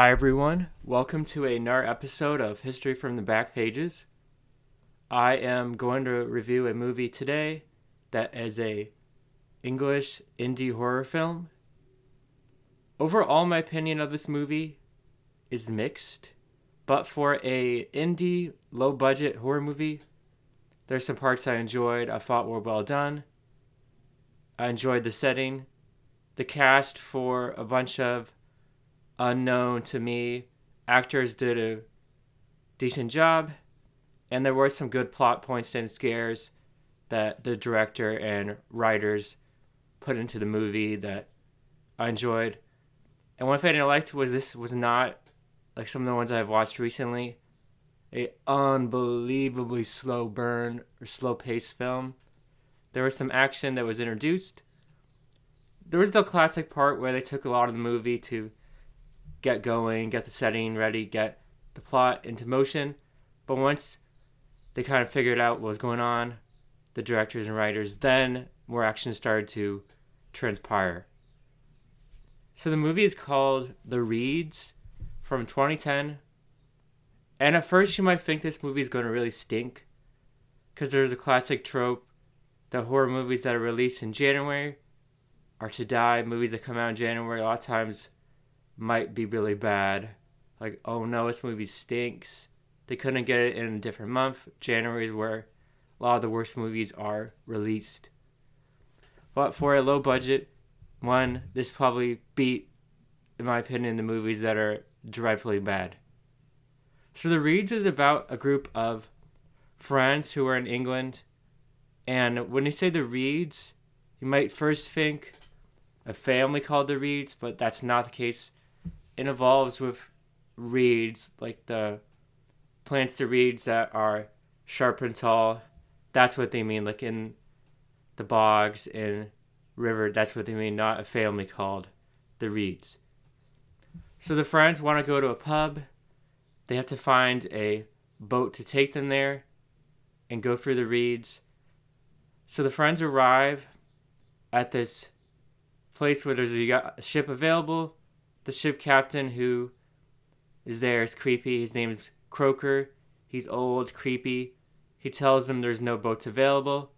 Hi, everyone. Welcome to another episode of History from the Back Pages. I am going to review a movie today that is a English indie horror film. Overall, my opinion of this movie is mixed, but for a indie low budget horror movie, there's some parts I enjoyed. I thought were well done. I enjoyed the setting, the cast for a bunch of unknown to me. Actors did a decent job, and there were some good plot points and scares that the director and writers put into the movie that I enjoyed. And one thing I liked was this was not like some of the ones I've watched recently, a unbelievably slow burn or slow paced film. There was some action that was introduced. There was the classic part where they took a lot of the movie to get going, get the setting ready, get the plot into motion. But once they kind of figured out what was going on, the directors and writers, then more action started to transpire. So the movie is called The Reeds from 2010. And at first, you might think this movie is going to really stink because there's a classic trope that horror movies that are released in January are to die. Movies that come out in January, a lot of times might be really bad. Like, oh no, this movie stinks. They couldn't get it in a different month. January is where a lot of the worst movies are released. But for a low budget one, this probably beat, in my opinion, the movies that are dreadfully bad. So The Reeds is about a group of friends who are in England. And when you say the Reeds, you might first think a family called the Reeds, but that's not the case it involves with reeds, like the plants to reeds that are sharp and tall. That's what they mean, like in the bogs and river. That's what they mean, not a family called the Reeds. So the friends want to go to a pub. They have to find a boat to take them there and go through the reeds. So the friends arrive at this place where there's a ship available the ship captain who is there is creepy. His name's Croker. He's old, creepy. He tells them there's no boats available.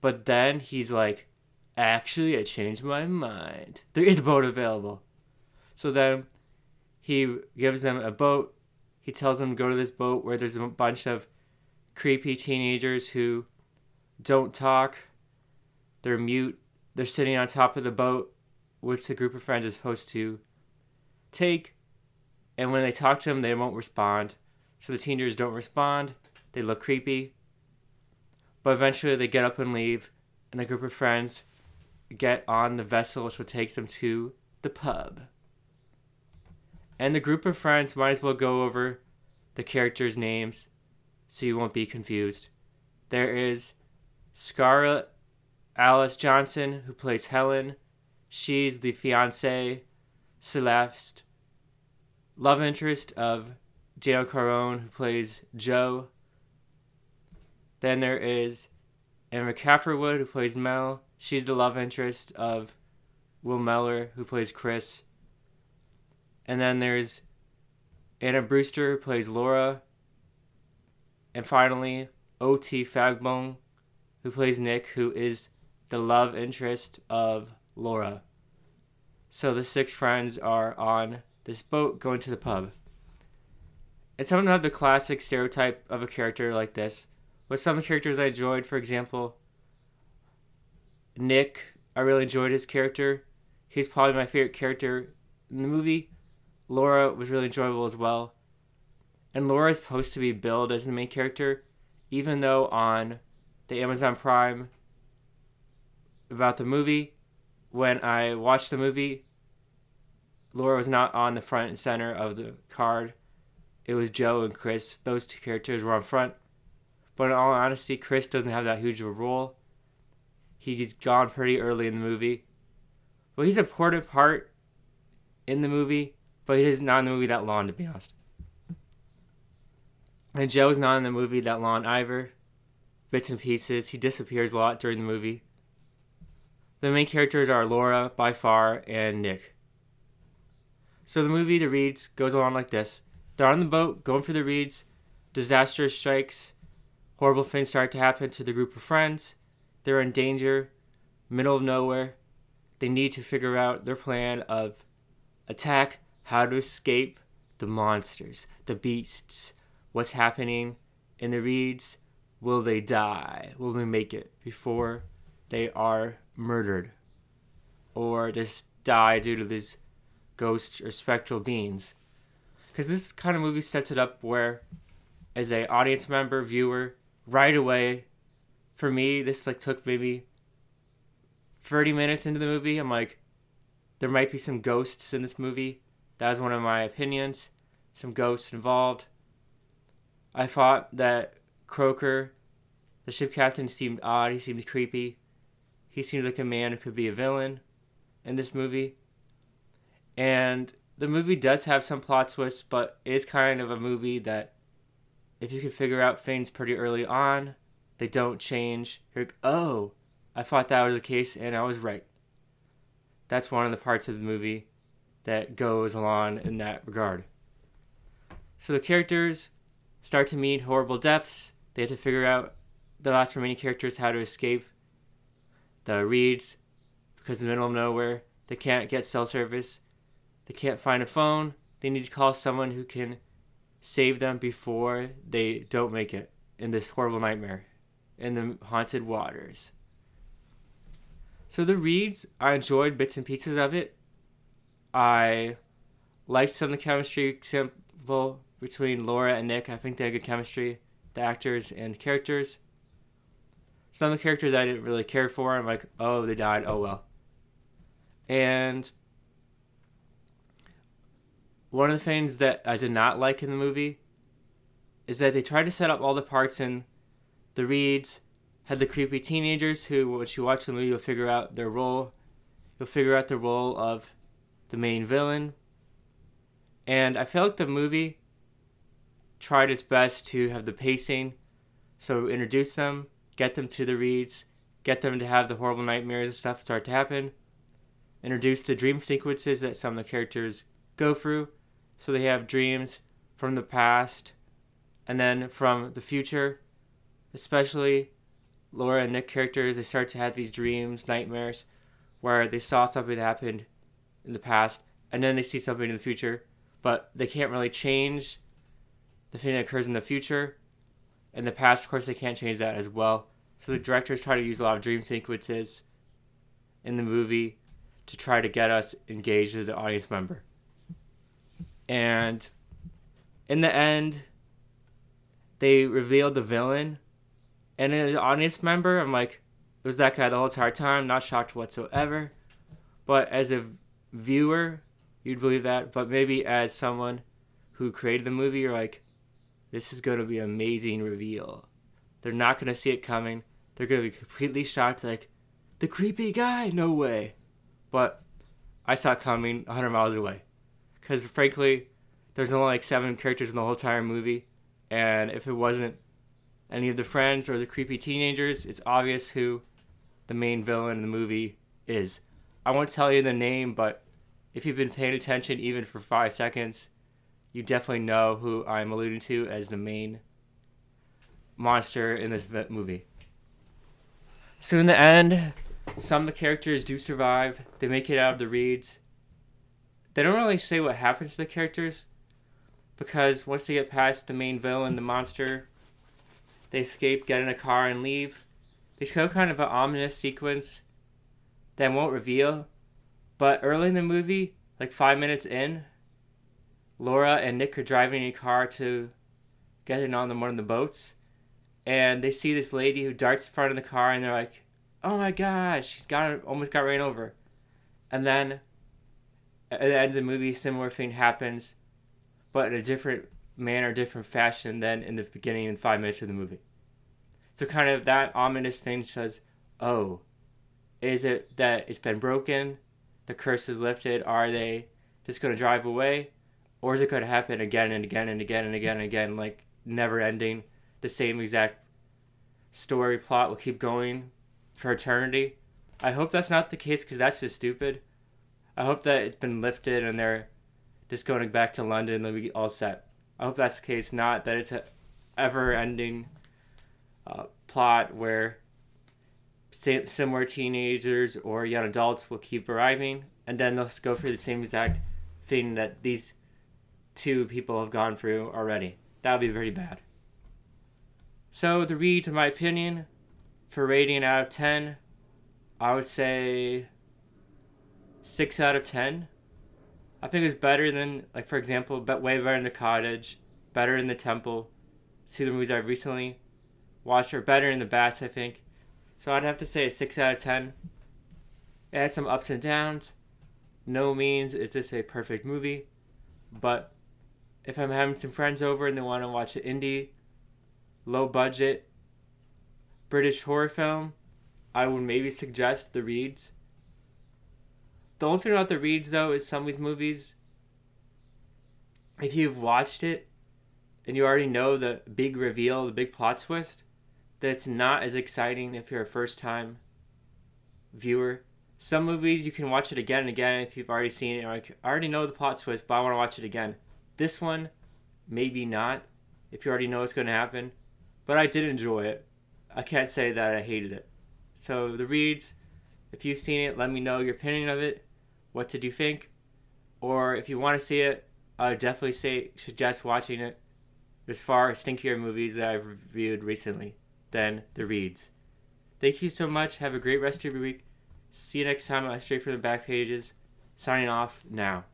But then he's like, actually, I changed my mind. There is a boat available. So then he gives them a boat. He tells them to go to this boat where there's a bunch of creepy teenagers who don't talk. They're mute. They're sitting on top of the boat, which the group of friends is supposed to take, and when they talk to them, they won't respond. So the teenagers don't respond. They look creepy. But eventually they get up and leave, and a group of friends get on the vessel which will take them to the pub. And the group of friends might as well go over the characters' names so you won't be confused. There is Scarlett Alice Johnson, who plays Helen. She's the fiance, Celeste love interest of Dale Caron, who plays Joe. Then there is Emma Catherwood, who plays Mel. She's the love interest of Will Mellor, who plays Chris. And then there's Anna Brewster, who plays Laura. And finally, O.T. Fagbong, who plays Nick, who is the love interest of Laura. So the six friends are on this boat going to the pub. It's to have the classic stereotype of a character like this. With some characters I enjoyed, for example, Nick, I really enjoyed his character. He's probably my favorite character in the movie. Laura was really enjoyable as well. And Laura is supposed to be billed as the main character, even though on the Amazon Prime about the movie, when I watched the movie, Laura was not on the front and center of the card. It was Joe and Chris. Those two characters were on front. But in all honesty, Chris doesn't have that huge of a role. He's gone pretty early in the movie. Well, he's an important part in the movie, but he is not in the movie that long, to be honest. And Joe's not in the movie that long either. Bits and pieces. He disappears a lot during the movie. The main characters are Laura, by far, and Nick. So the movie, The Reeds, goes along like this. They're on the boat, going for the Reeds. Disaster strikes. Horrible things start to happen to the group of friends. They're in danger, middle of nowhere. They need to figure out their plan of attack, how to escape the monsters, the beasts, what's happening in the reeds. Will they die? Will they make it before they are murdered? Or just die due to these ghosts or spectral beings? Because this kind of movie sets it up where, as a audience member, viewer, right away, for me, this like took maybe 30 minutes into the movie. I'm like, there might be some ghosts in this movie. That was one of my opinions. Some ghosts involved. I thought that Croker, the ship captain, seemed odd. He seemed creepy. He seemed like a man who could be a villain in this movie. And the movie does have some plot twists, but it is kind of a movie that if you can figure out things pretty early on, they don't change. You're like, oh, I thought that was the case, and I was right. That's one of the parts of the movie that goes along in that regard. So the characters start to meet horrible deaths. They have to figure out the last remaining characters how to escape the reeds because in the middle of nowhere they can't get cell service. They can't find a phone. They need to call someone who can save them before they don't make it in this horrible nightmare in the haunted waters. So the reeds, I enjoyed bits and pieces of it. I liked some of the chemistry example between Laura and Nick. I think they had good chemistry, the actors and the characters. Some of the characters I didn't really care for. I'm like, oh, they died. Oh well. And one of the things that I did not like in the movie is that they tried to set up all the parts in the Reeds had the creepy teenagers who, once you watch the movie, you'll figure out their role. You'll figure out the role of the main villain. And I felt like the movie tried its best to have the pacing. So introduce them, get them to the reeds, get them to have the horrible nightmares and stuff start to happen. Introduce the dream sequences that some of the characters go through. So they have dreams from the past and then from the future, especially Laura and Nick characters, they start to have these dreams, nightmares, where they saw something that happened in the past, and then they see something in the future, but they can't really change the thing that occurs in the future. In the past, of course, they can't change that as well. So the directors try to use a lot of dream sequences in the movie to try to get us engaged as an audience member. And in the end, they revealed the villain and as an audience member, I'm like, it was that guy the whole entire time, not shocked whatsoever. But as a viewer, you'd believe that. But maybe as someone who created the movie, you're like, this is going to be an amazing reveal. They're not going to see it coming. They're going to be completely shocked, like, the creepy guy? No way. But I saw it coming 100 miles away. Because frankly, there's only like seven characters in the whole entire movie. And if it wasn't any of the friends or the creepy teenagers, it's obvious who the main villain in the movie is. I won't tell you the name, but if you've been paying attention even for five seconds, you definitely know who I'm alluding to as the main monster in this movie. So, in the end, some of the characters do survive. They make it out of the reeds. They don't really say what happens to the characters because once they get past the main villain, the monster, they escape, get in a car, and leave. They show kind of an ominous sequence that won't reveal. But early in the movie, like five minutes in, Laura and Nick are driving in a car to get in on the one of the boats. And they see this lady who darts in front of the car, and they're like, "Oh my gosh, she's got almost got ran over." And then at the end of the movie, similar thing happens, but in a different manner, different fashion than in the beginning and five minutes of the movie. So kind of that ominous thing says, oh, is it that it's been broken, the curse is lifted? Are they just going to drive away, or is it going to happen again and again and again and again and again, like never ending? The same exact story plot will keep going for eternity. I hope that's not the case because that's just stupid. I hope that it's been lifted and they're just going back to London, then we all set. I hope that's the case. Not that it's a ever-ending uh, plot where similar teenagers or young adults will keep arriving, and then they'll go through the same exact thing that these two people have gone through already. That would be very bad. So the Reeds, in my opinion, for rating out of ten, I would say six out of ten. I think it's better than, like for example, but way better in the cottage, better in the temple. See the movies I've recently watched are better in the bats. I think. So I'd have to say a six out of ten. It had some ups and downs. No means is this a perfect movie, but if I'm having some friends over and they want to watch an indie, low budget British horror film, I would maybe suggest The Reeds. The only thing about The Reeds, though, is some of these movies, if you've watched it and you already know the big reveal, the big plot twist, that it's not as exciting if you're a first time viewer. Some movies you can watch it again and again if you've already seen it. Like, I already know the plot twist, but I want to watch it again. This one, maybe not, if you already know what's going to happen. But I did enjoy it. I can't say that I hated it. So the Reeds, if you've seen it, let me know your opinion of it. What did you think? Or if you want to see it, I would definitely say suggest watching it. There's far stinkier movies that I've reviewed recently than the Reeds. Thank you so much. Have a great rest of your week. See you next time on Straight from the Back Pages. Signing off now.